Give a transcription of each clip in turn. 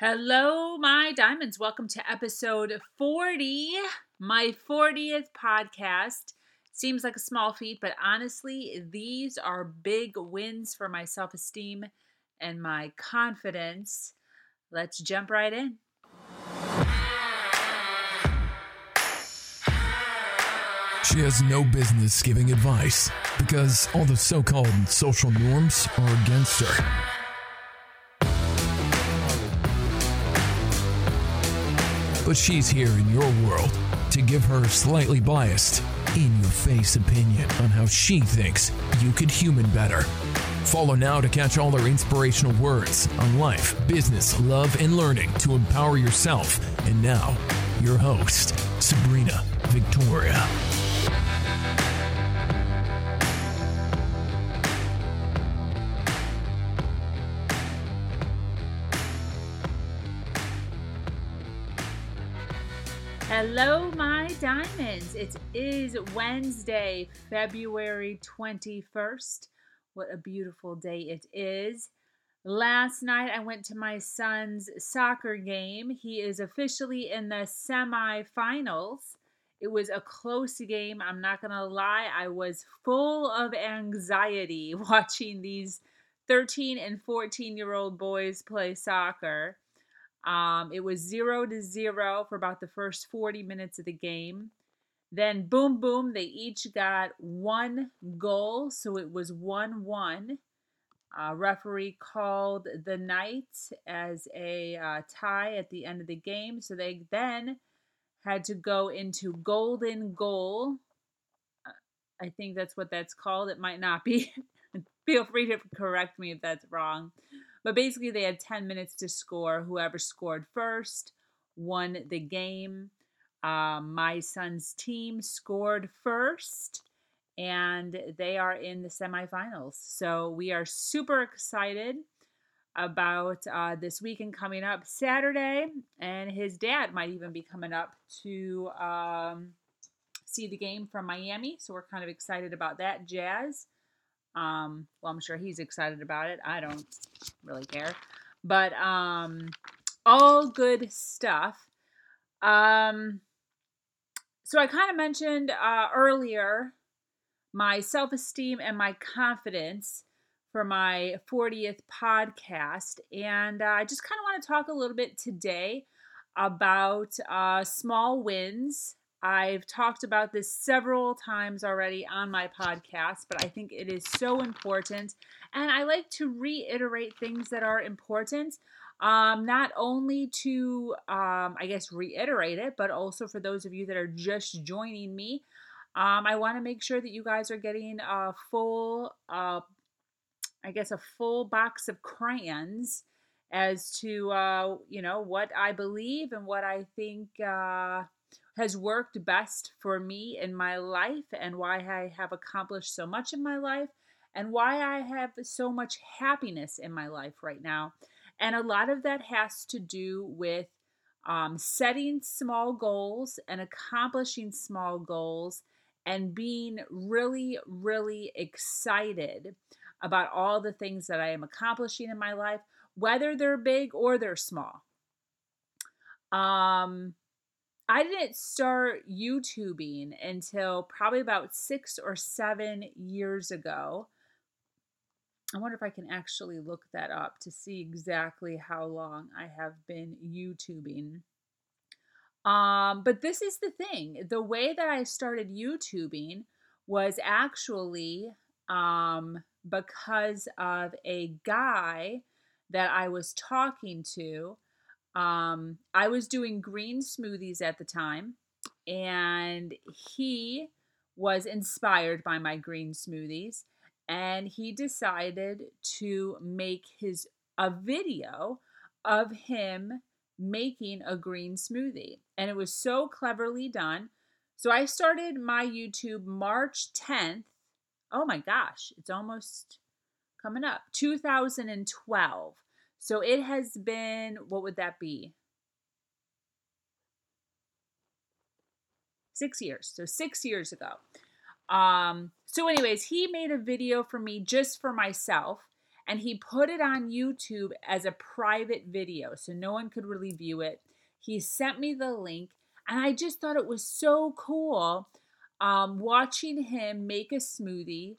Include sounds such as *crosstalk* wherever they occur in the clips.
Hello, my diamonds. Welcome to episode 40, my 40th podcast. Seems like a small feat, but honestly, these are big wins for my self esteem and my confidence. Let's jump right in. She has no business giving advice because all the so called social norms are against her. But she's here in your world to give her slightly biased, in your face opinion on how she thinks you could human better. Follow now to catch all her inspirational words on life, business, love, and learning to empower yourself. And now, your host, Sabrina Victoria. Hello, my diamonds. It is Wednesday, February 21st. What a beautiful day it is. Last night, I went to my son's soccer game. He is officially in the semifinals. It was a close game. I'm not going to lie, I was full of anxiety *laughs* watching these 13 and 14 year old boys play soccer. Um, it was zero to zero for about the first 40 minutes of the game. Then, boom, boom, they each got one goal. So it was 1 1. Uh, referee called the night as a uh, tie at the end of the game. So they then had to go into golden goal. I think that's what that's called. It might not be. *laughs* Feel free to correct me if that's wrong. But basically, they had 10 minutes to score. Whoever scored first won the game. Um, my son's team scored first, and they are in the semifinals. So we are super excited about uh, this weekend coming up Saturday, and his dad might even be coming up to um, see the game from Miami. So we're kind of excited about that jazz. Um, well, I'm sure he's excited about it. I don't really care. But um, all good stuff. Um, so I kind of mentioned uh, earlier my self esteem and my confidence for my 40th podcast. And uh, I just kind of want to talk a little bit today about uh, small wins I've talked about this several times already on my podcast, but I think it is so important. And I like to reiterate things that are important, um, not only to, um, I guess, reiterate it, but also for those of you that are just joining me. Um, I want to make sure that you guys are getting a full, uh, I guess, a full box of crayons as to, uh, you know, what I believe and what I think. Uh, has worked best for me in my life and why I have accomplished so much in my life and why I have so much happiness in my life right now. And a lot of that has to do with um, setting small goals and accomplishing small goals and being really, really excited about all the things that I am accomplishing in my life, whether they're big or they're small. Um, I didn't start YouTubing until probably about six or seven years ago. I wonder if I can actually look that up to see exactly how long I have been YouTubing. Um, but this is the thing the way that I started YouTubing was actually um, because of a guy that I was talking to um, I was doing green smoothies at the time, and he was inspired by my green smoothies, and he decided to make his a video of him making a green smoothie, and it was so cleverly done. So I started my YouTube March 10th. Oh my gosh, it's almost coming up. 2012. So it has been, what would that be? Six years. So six years ago. Um, so, anyways, he made a video for me just for myself. and he put it on YouTube as a private video so no one could really view it. He sent me the link, and I just thought it was so cool um, watching him make a smoothie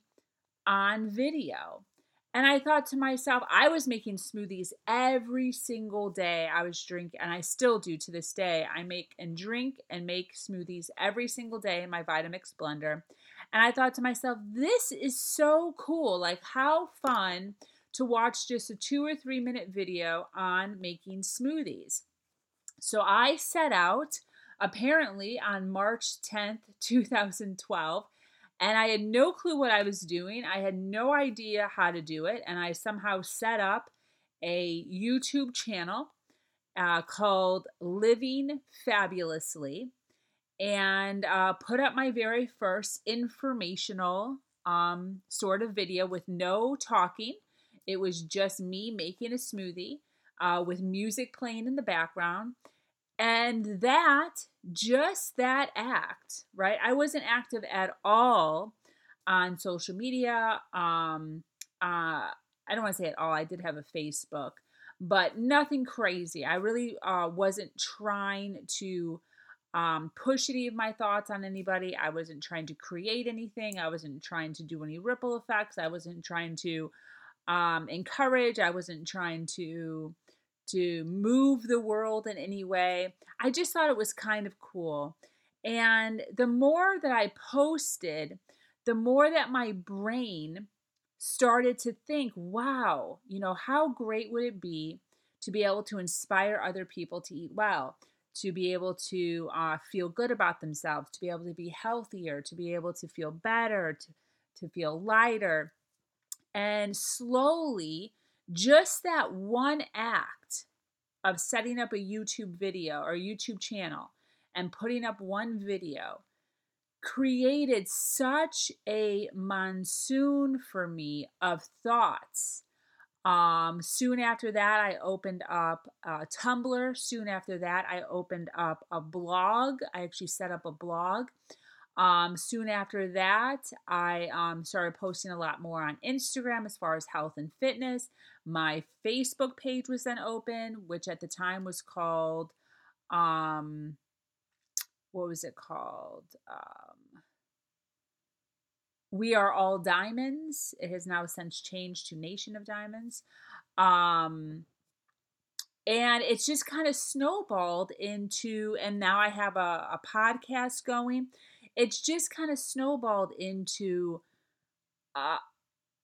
on video. And I thought to myself, I was making smoothies every single day I was drinking, and I still do to this day. I make and drink and make smoothies every single day in my Vitamix blender. And I thought to myself, this is so cool. Like, how fun to watch just a two or three minute video on making smoothies. So I set out apparently on March 10th, 2012 and I had no clue what I was doing. I had no idea how to do it. And I somehow set up a YouTube channel uh, called Living Fabulously and uh, put up my very first informational um, sort of video with no talking. It was just me making a smoothie uh, with music playing in the background. And that, just that act, right? I wasn't active at all on social media. Um, uh, I don't want to say at all. I did have a Facebook, but nothing crazy. I really uh, wasn't trying to um, push any of my thoughts on anybody. I wasn't trying to create anything. I wasn't trying to do any ripple effects. I wasn't trying to um, encourage. I wasn't trying to to move the world in any way. I just thought it was kind of cool. And the more that I posted, the more that my brain started to think, wow, you know, how great would it be to be able to inspire other people to eat well, to be able to uh, feel good about themselves, to be able to be healthier, to be able to feel better, to, to feel lighter. And slowly, just that one act of setting up a YouTube video or YouTube channel and putting up one video created such a monsoon for me of thoughts. Um, soon after that, I opened up a Tumblr. Soon after that, I opened up a blog. I actually set up a blog. Um, soon after that, I um, started posting a lot more on Instagram as far as health and fitness. My Facebook page was then open, which at the time was called, um, what was it called? Um, we are all diamonds. It has now since changed to Nation of Diamonds. Um, and it's just kind of snowballed into, and now I have a, a podcast going it's just kind of snowballed into uh,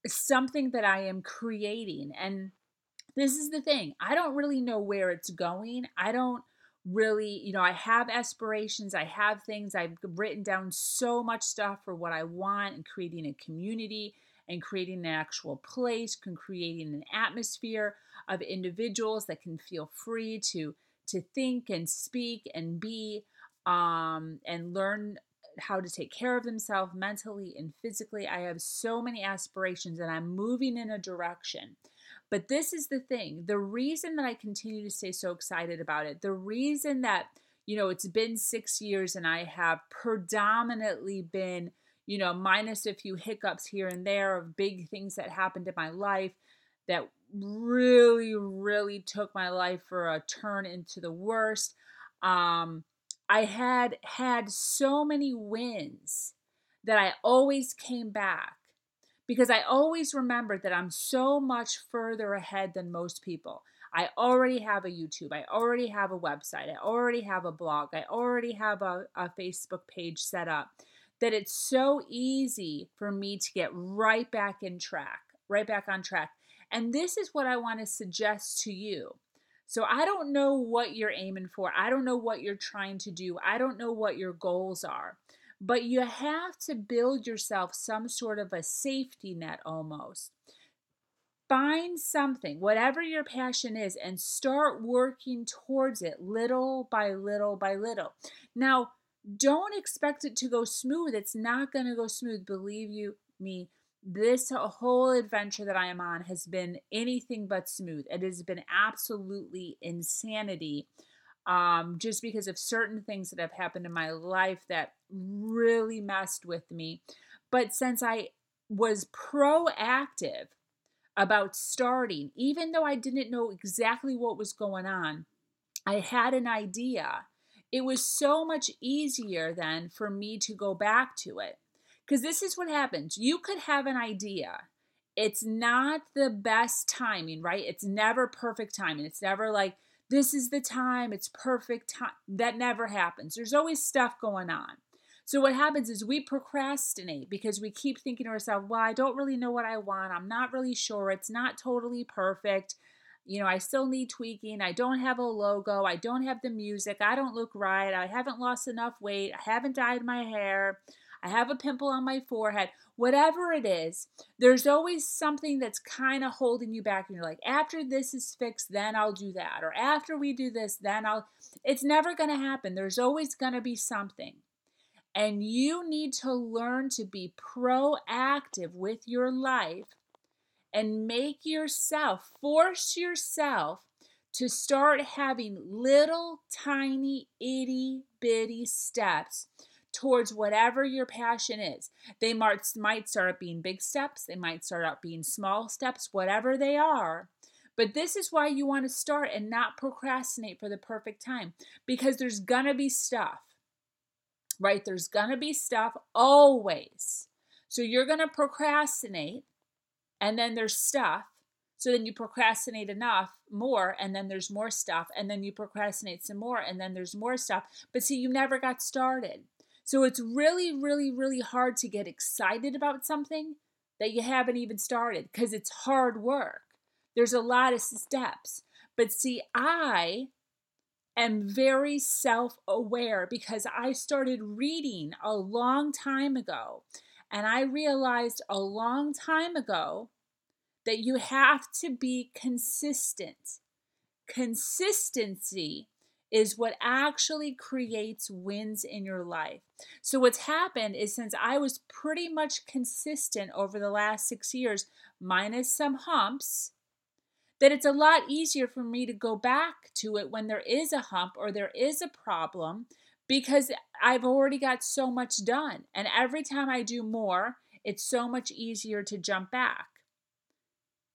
something that I am creating. And this is the thing I don't really know where it's going. I don't really, you know, I have aspirations, I have things, I've written down so much stuff for what I want and creating a community and creating an actual place, and creating an atmosphere of individuals that can feel free to to think and speak and be um, and learn how to take care of themselves mentally and physically. I have so many aspirations and I'm moving in a direction. But this is the thing the reason that I continue to stay so excited about it, the reason that, you know, it's been six years and I have predominantly been, you know, minus a few hiccups here and there of big things that happened in my life that really, really took my life for a turn into the worst. Um, I had had so many wins that I always came back because I always remembered that I'm so much further ahead than most people. I already have a YouTube, I already have a website, I already have a blog, I already have a, a Facebook page set up. That it's so easy for me to get right back in track, right back on track. And this is what I want to suggest to you. So I don't know what you're aiming for. I don't know what you're trying to do. I don't know what your goals are. But you have to build yourself some sort of a safety net almost. Find something, whatever your passion is, and start working towards it little by little by little. Now, don't expect it to go smooth. It's not going to go smooth. Believe you me, this whole adventure that I am on has been anything but smooth. It has been absolutely insanity. Um, just because of certain things that have happened in my life that really messed with me. But since I was proactive about starting, even though I didn't know exactly what was going on. I had an idea. It was so much easier then for me to go back to it. Because this is what happens you could have an idea. It's not the best timing, right? It's never perfect timing. It's never like, this is the time, it's perfect time. That never happens. There's always stuff going on. So what happens is we procrastinate because we keep thinking to ourselves, well, I don't really know what I want. I'm not really sure. It's not totally perfect. You know, I still need tweaking. I don't have a logo. I don't have the music. I don't look right. I haven't lost enough weight. I haven't dyed my hair. I have a pimple on my forehead. Whatever it is, there's always something that's kind of holding you back. And you're like, after this is fixed, then I'll do that. Or after we do this, then I'll. It's never going to happen. There's always going to be something. And you need to learn to be proactive with your life and make yourself, force yourself to start having little tiny itty bitty steps towards whatever your passion is. They might, might start out being big steps, they might start out being small steps, whatever they are. But this is why you want to start and not procrastinate for the perfect time because there's gonna be stuff right? There's going to be stuff always. So you're going to procrastinate, and then there's stuff. So then you procrastinate enough more, and then there's more stuff, and then you procrastinate some more, and then there's more stuff. But see, you never got started. So it's really, really, really hard to get excited about something that you haven't even started because it's hard work. There's a lot of steps. But see, I am very self aware because I started reading a long time ago. And I realized a long time ago that you have to be consistent. Consistency is what actually creates wins in your life. So, what's happened is since I was pretty much consistent over the last six years, minus some humps, that it's a lot easier for me to go back to it when there is a hump or there is a problem because I've already got so much done. And every time I do more, it's so much easier to jump back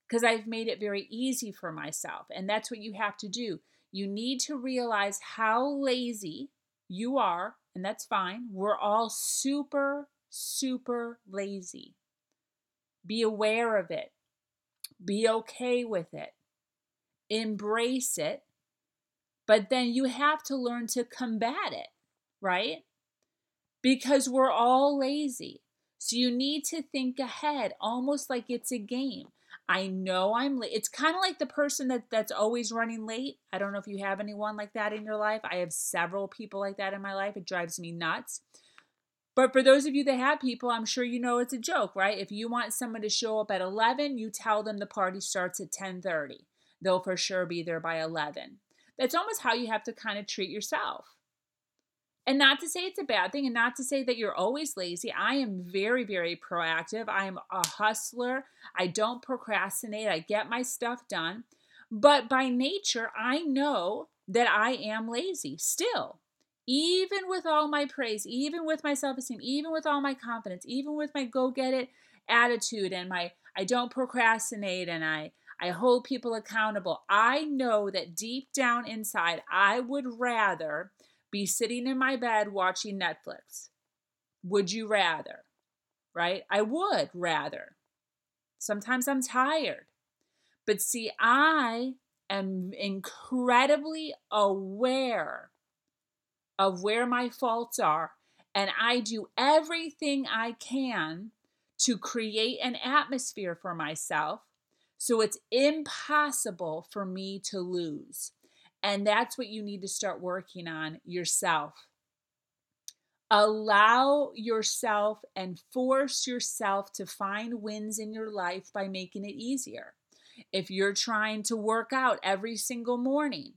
because I've made it very easy for myself. And that's what you have to do. You need to realize how lazy you are, and that's fine. We're all super, super lazy. Be aware of it. Be okay with it. Embrace it. But then you have to learn to combat it, right? Because we're all lazy. So you need to think ahead, almost like it's a game. I know I'm late. It's kind of like the person that that's always running late. I don't know if you have anyone like that in your life. I have several people like that in my life. It drives me nuts. But for those of you that have people, I'm sure you know it's a joke, right? If you want someone to show up at 11, you tell them the party starts at 10:30. They'll for sure be there by 11. That's almost how you have to kind of treat yourself. And not to say it's a bad thing and not to say that you're always lazy. I am very, very proactive. I am a hustler. I don't procrastinate. I get my stuff done. But by nature, I know that I am lazy still even with all my praise, even with my self esteem, even with all my confidence, even with my go get it attitude and my I don't procrastinate and I I hold people accountable. I know that deep down inside, I would rather be sitting in my bed watching Netflix. Would you rather? Right? I would rather. Sometimes I'm tired. But see, I am incredibly aware of where my faults are, and I do everything I can to create an atmosphere for myself so it's impossible for me to lose. And that's what you need to start working on yourself. Allow yourself and force yourself to find wins in your life by making it easier. If you're trying to work out every single morning,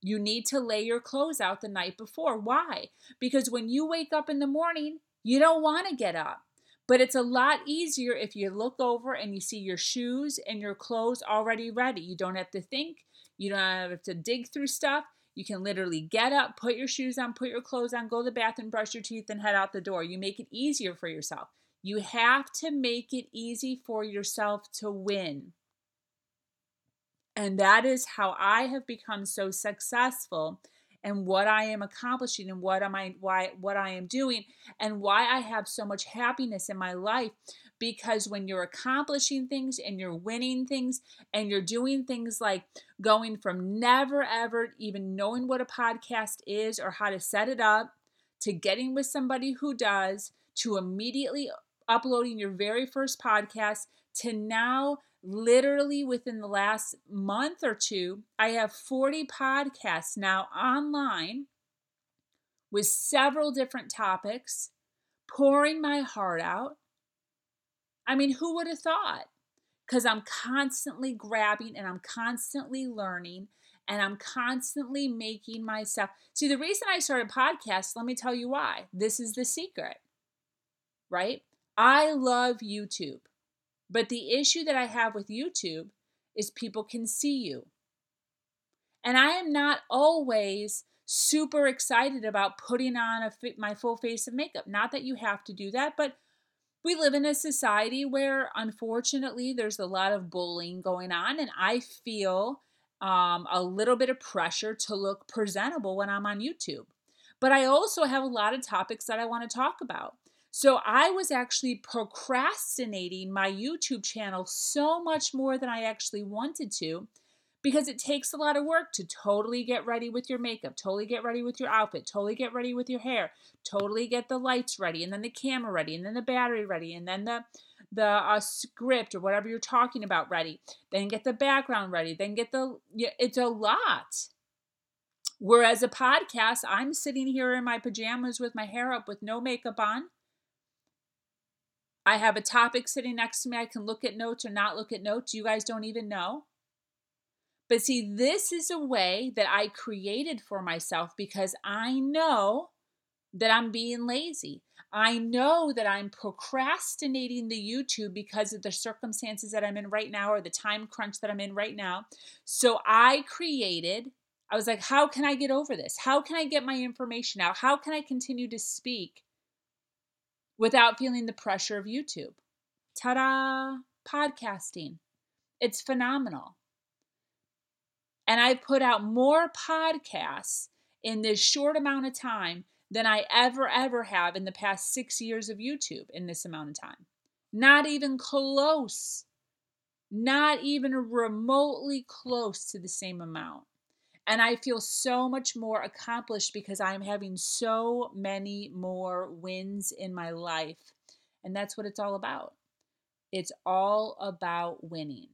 you need to lay your clothes out the night before. Why? Because when you wake up in the morning, you don't want to get up. But it's a lot easier if you look over and you see your shoes and your clothes already ready. You don't have to think, you don't have to dig through stuff. You can literally get up, put your shoes on, put your clothes on, go to the bathroom, brush your teeth, and head out the door. You make it easier for yourself. You have to make it easy for yourself to win. And that is how I have become so successful and what I am accomplishing and what am I why what I am doing and why I have so much happiness in my life because when you're accomplishing things and you're winning things and you're doing things like going from never ever even knowing what a podcast is or how to set it up to getting with somebody who does to immediately uploading your very first podcast to now literally within the last month or two, I have 40 podcasts now online with several different topics, pouring my heart out. I mean, who would have thought? Because I'm constantly grabbing and I'm constantly learning and I'm constantly making myself. See, the reason I started podcasts, let me tell you why. This is the secret, right? I love YouTube. But the issue that I have with YouTube is people can see you. And I am not always super excited about putting on a my full face of makeup. Not that you have to do that, but we live in a society where unfortunately there's a lot of bullying going on and I feel um, a little bit of pressure to look presentable when I'm on YouTube. But I also have a lot of topics that I want to talk about. So I was actually procrastinating my YouTube channel so much more than I actually wanted to because it takes a lot of work to totally get ready with your makeup, totally get ready with your outfit, totally get ready with your hair, totally get the lights ready and then the camera ready and then the battery ready and then the the uh, script or whatever you're talking about ready, then get the background ready, then get the it's a lot. Whereas a podcast, I'm sitting here in my pajamas with my hair up with no makeup on I have a topic sitting next to me. I can look at notes or not look at notes. You guys don't even know. But see, this is a way that I created for myself because I know that I'm being lazy. I know that I'm procrastinating the YouTube because of the circumstances that I'm in right now or the time crunch that I'm in right now. So I created, I was like, how can I get over this? How can I get my information out? How can I continue to speak without feeling the pressure of YouTube. Ta da! Podcasting. It's phenomenal. And I've put out more podcasts in this short amount of time than I ever, ever have in the past six years of YouTube in this amount of time. Not even close. Not even remotely close to the same amount. And I feel so much more accomplished because I'm having so many more wins in my life. And that's what it's all about. It's all about winning.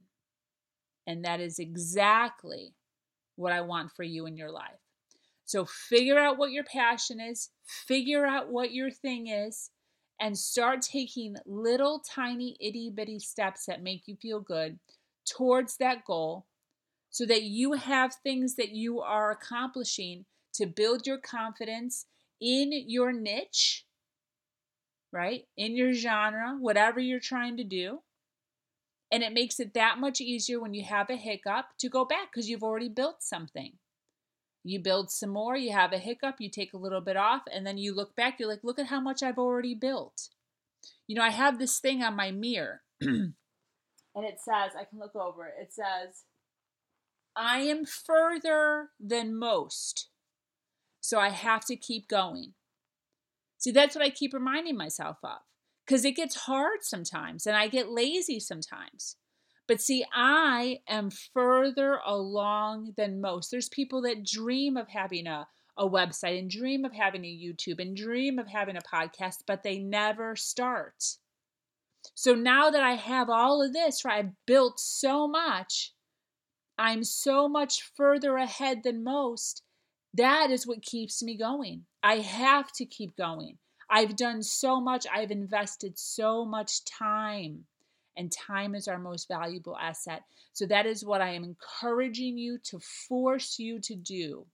And that is exactly what I want for you in your life. So figure out what your passion is, figure out what your thing is, and start taking little tiny itty bitty steps that make you feel good towards that goal so that you have things that you are accomplishing to build your confidence in your niche, right? In your genre, whatever you're trying to do. And it makes it that much easier when you have a hiccup to go back because you've already built something. You build some more, you have a hiccup, you take a little bit off, and then you look back, you're like, look at how much I've already built. You know, I have this thing on my mirror, *clears throat* and it says, I can look over it, it says, I am further than most. So I have to keep going. See, that's what I keep reminding myself of because it gets hard sometimes and I get lazy sometimes. But see, I am further along than most. There's people that dream of having a, a website and dream of having a YouTube and dream of having a podcast, but they never start. So now that I have all of this, right, I've built so much, I'm so much further ahead than most. That is what keeps me going. I have to keep going. I've done so much, I've invested so much time, and time is our most valuable asset. So, that is what I am encouraging you to force you to do.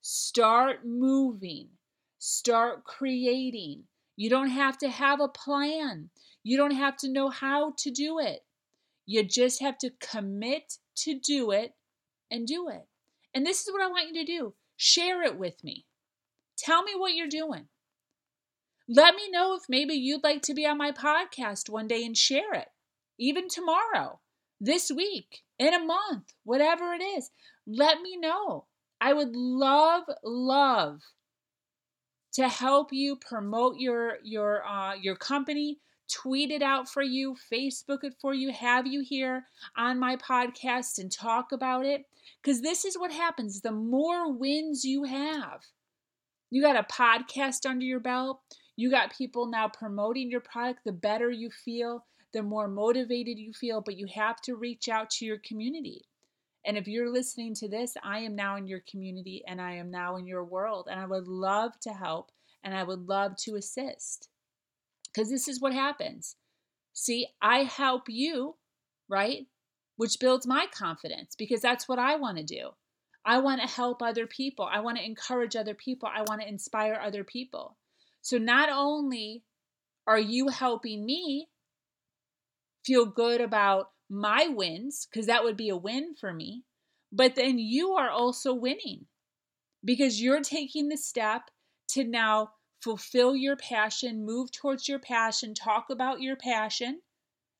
Start moving, start creating. You don't have to have a plan, you don't have to know how to do it. You just have to commit to do it and do it. And this is what I want you to do share it with me. Tell me what you're doing. Let me know if maybe you'd like to be on my podcast one day and share it, even tomorrow, this week, in a month, whatever it is. Let me know. I would love, love to help you promote your your uh, your company tweet it out for you facebook it for you have you here on my podcast and talk about it because this is what happens the more wins you have you got a podcast under your belt you got people now promoting your product the better you feel the more motivated you feel but you have to reach out to your community and if you're listening to this, I am now in your community and I am now in your world. And I would love to help and I would love to assist. Because this is what happens. See, I help you, right? Which builds my confidence because that's what I want to do. I want to help other people. I want to encourage other people. I want to inspire other people. So not only are you helping me feel good about my wins, because that would be a win for me. But then you are also winning because you're taking the step to now fulfill your passion, move towards your passion, talk about your passion,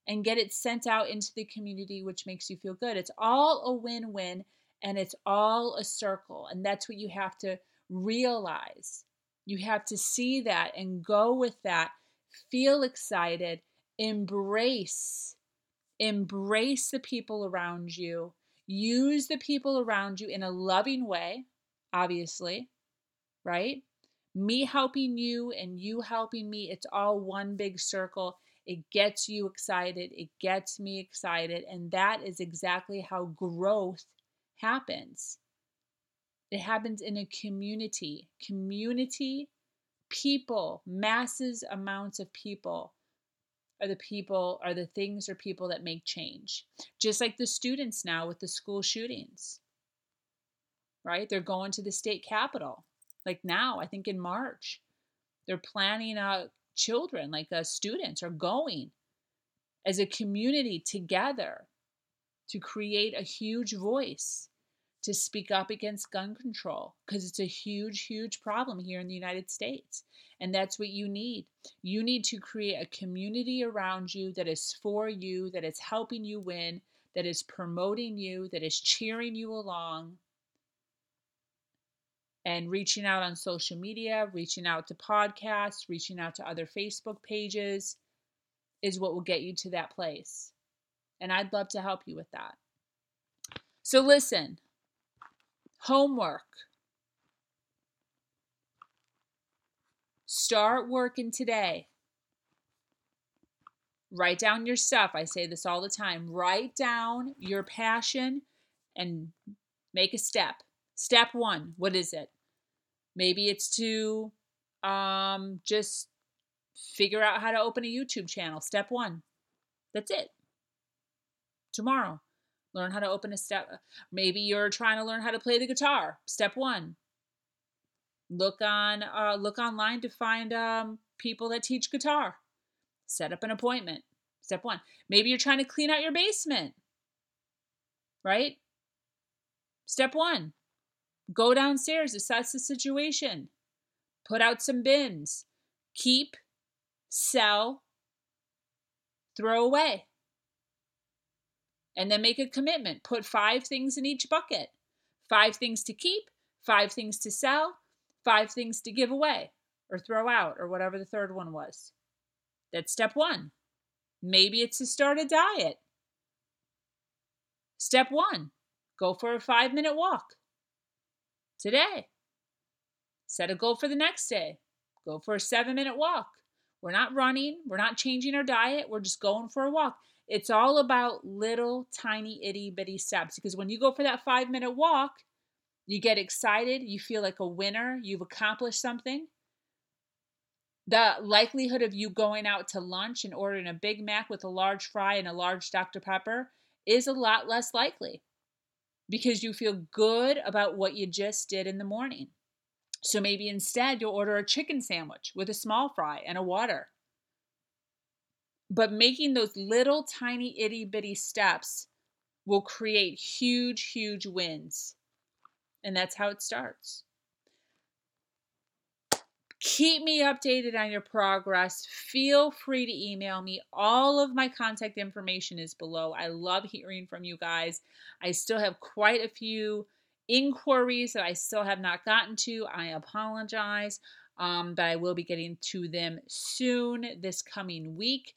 and get it sent out into the community, which makes you feel good. It's all a win win and it's all a circle. And that's what you have to realize. You have to see that and go with that, feel excited, embrace Embrace the people around you. Use the people around you in a loving way, obviously, right? Me helping you and you helping me, it's all one big circle. It gets you excited. It gets me excited. And that is exactly how growth happens. It happens in a community. Community, people, masses, amounts of people are the people, are the things or people that make change. Just like the students now with the school shootings, right? They're going to the state capitol. Like now, I think in March, they're planning out children, like uh, students, are going as a community together to create a huge voice to speak up against gun control because it's a huge, huge problem here in the United States. And that's what you need. You need to create a community around you that is for you, that is helping you win, that is promoting you, that is cheering you along. And reaching out on social media, reaching out to podcasts, reaching out to other Facebook pages is what will get you to that place. And I'd love to help you with that. So, listen, Homework. Start working today. Write down your stuff. I say this all the time. Write down your passion and make a step. Step one, what is it? Maybe it's to um, just figure out how to open a YouTube channel. Step one. That's it. Tomorrow learn how to open a step maybe you're trying to learn how to play the guitar step one. Look on uh, look online to find um, people that teach guitar. Set up an appointment step one. Maybe you're trying to clean out your basement right? Step one go downstairs assess the situation put out some bins keep sell throw away and then make a commitment. Put five things in each bucket five things to keep, five things to sell, five things to give away or throw out, or whatever the third one was. That's step one. Maybe it's to start a diet. Step one go for a five minute walk today. Set a goal for the next day. Go for a seven minute walk. We're not running, we're not changing our diet, we're just going for a walk. It's all about little tiny itty bitty steps because when you go for that five minute walk, you get excited, you feel like a winner, you've accomplished something. The likelihood of you going out to lunch and ordering a Big Mac with a large fry and a large Dr. Pepper is a lot less likely because you feel good about what you just did in the morning. So maybe instead you'll order a chicken sandwich with a small fry and a water but making those little tiny itty bitty steps will create huge, huge wins. And that's how it starts. Keep me updated on your progress. Feel free to email me. All of my contact information is below. I love hearing from you guys. I still have quite a few inquiries that I still have not gotten to. I apologize, um, but I will be getting to them soon this coming week.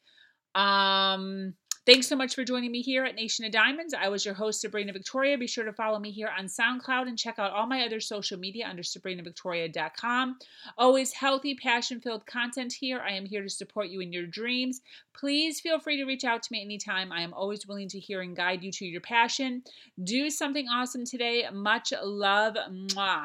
Um, Thanks so much for joining me here at Nation of Diamonds. I was your host, Sabrina Victoria. Be sure to follow me here on SoundCloud and check out all my other social media under sabrinavictoria.com. Always healthy, passion filled content here. I am here to support you in your dreams. Please feel free to reach out to me anytime. I am always willing to hear and guide you to your passion. Do something awesome today. Much love. Mwah.